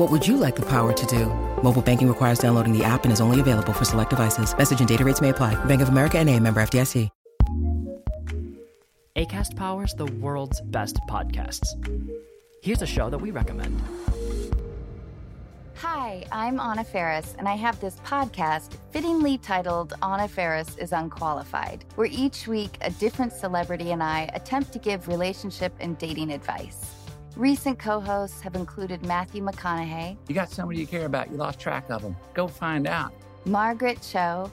What would you like the power to do? Mobile banking requires downloading the app and is only available for select devices. Message and data rates may apply. Bank of America and a member FDIC. ACAST powers the world's best podcasts. Here's a show that we recommend. Hi, I'm Anna Faris, and I have this podcast fittingly titled Anna Faris is Unqualified, where each week a different celebrity and I attempt to give relationship and dating advice. Recent co hosts have included Matthew McConaughey. You got somebody you care about, you lost track of them. Go find out. Margaret Cho.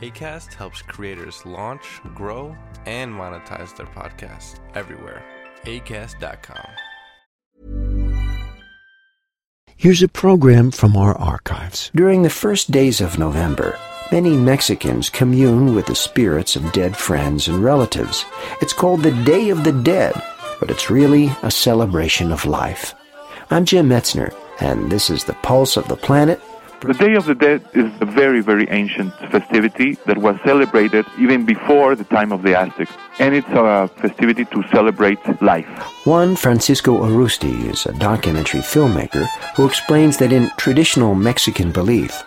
ACAST helps creators launch, grow, and monetize their podcasts everywhere. ACAST.com. Here's a program from our archives. During the first days of November, many Mexicans commune with the spirits of dead friends and relatives. It's called the Day of the Dead, but it's really a celebration of life. I'm Jim Metzner, and this is the Pulse of the Planet the Day of the Dead is a very, very ancient festivity that was celebrated even before the time of the Aztecs. And it's a festivity to celebrate life. Juan Francisco Arusti is a documentary filmmaker who explains that in traditional Mexican belief,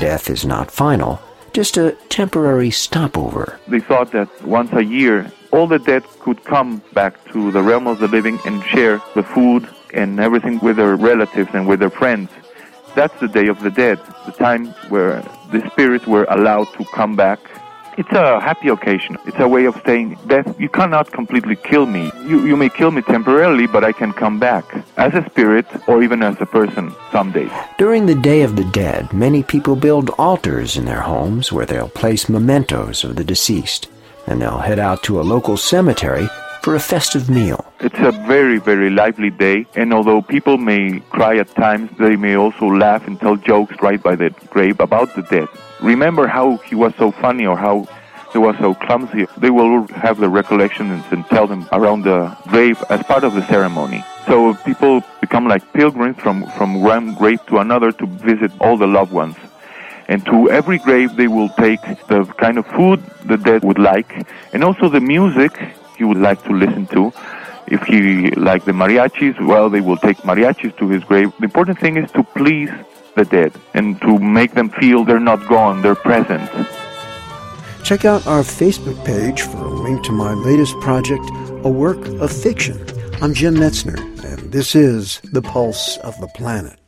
death is not final, just a temporary stopover. They thought that once a year, all the dead could come back to the realm of the living and share the food and everything with their relatives and with their friends. That's the Day of the Dead, the time where the spirits were allowed to come back. It's a happy occasion. It's a way of saying, Death, you cannot completely kill me. You, you may kill me temporarily, but I can come back as a spirit or even as a person someday. During the Day of the Dead, many people build altars in their homes where they'll place mementos of the deceased. And they'll head out to a local cemetery for a festive meal. It's a very, very lively day, and although people may cry at times, they may also laugh and tell jokes right by the grave about the dead. Remember how he was so funny or how he was so clumsy. They will have the recollections and tell them around the grave as part of the ceremony. So people become like pilgrims from, from one grave to another to visit all the loved ones. And to every grave, they will take the kind of food the dead would like, and also the music he would like to listen to. If he liked the mariachis, well, they will take mariachis to his grave. The important thing is to please the dead and to make them feel they're not gone, they're present. Check out our Facebook page for a link to my latest project, A Work of Fiction. I'm Jim Metzner, and this is The Pulse of the Planet.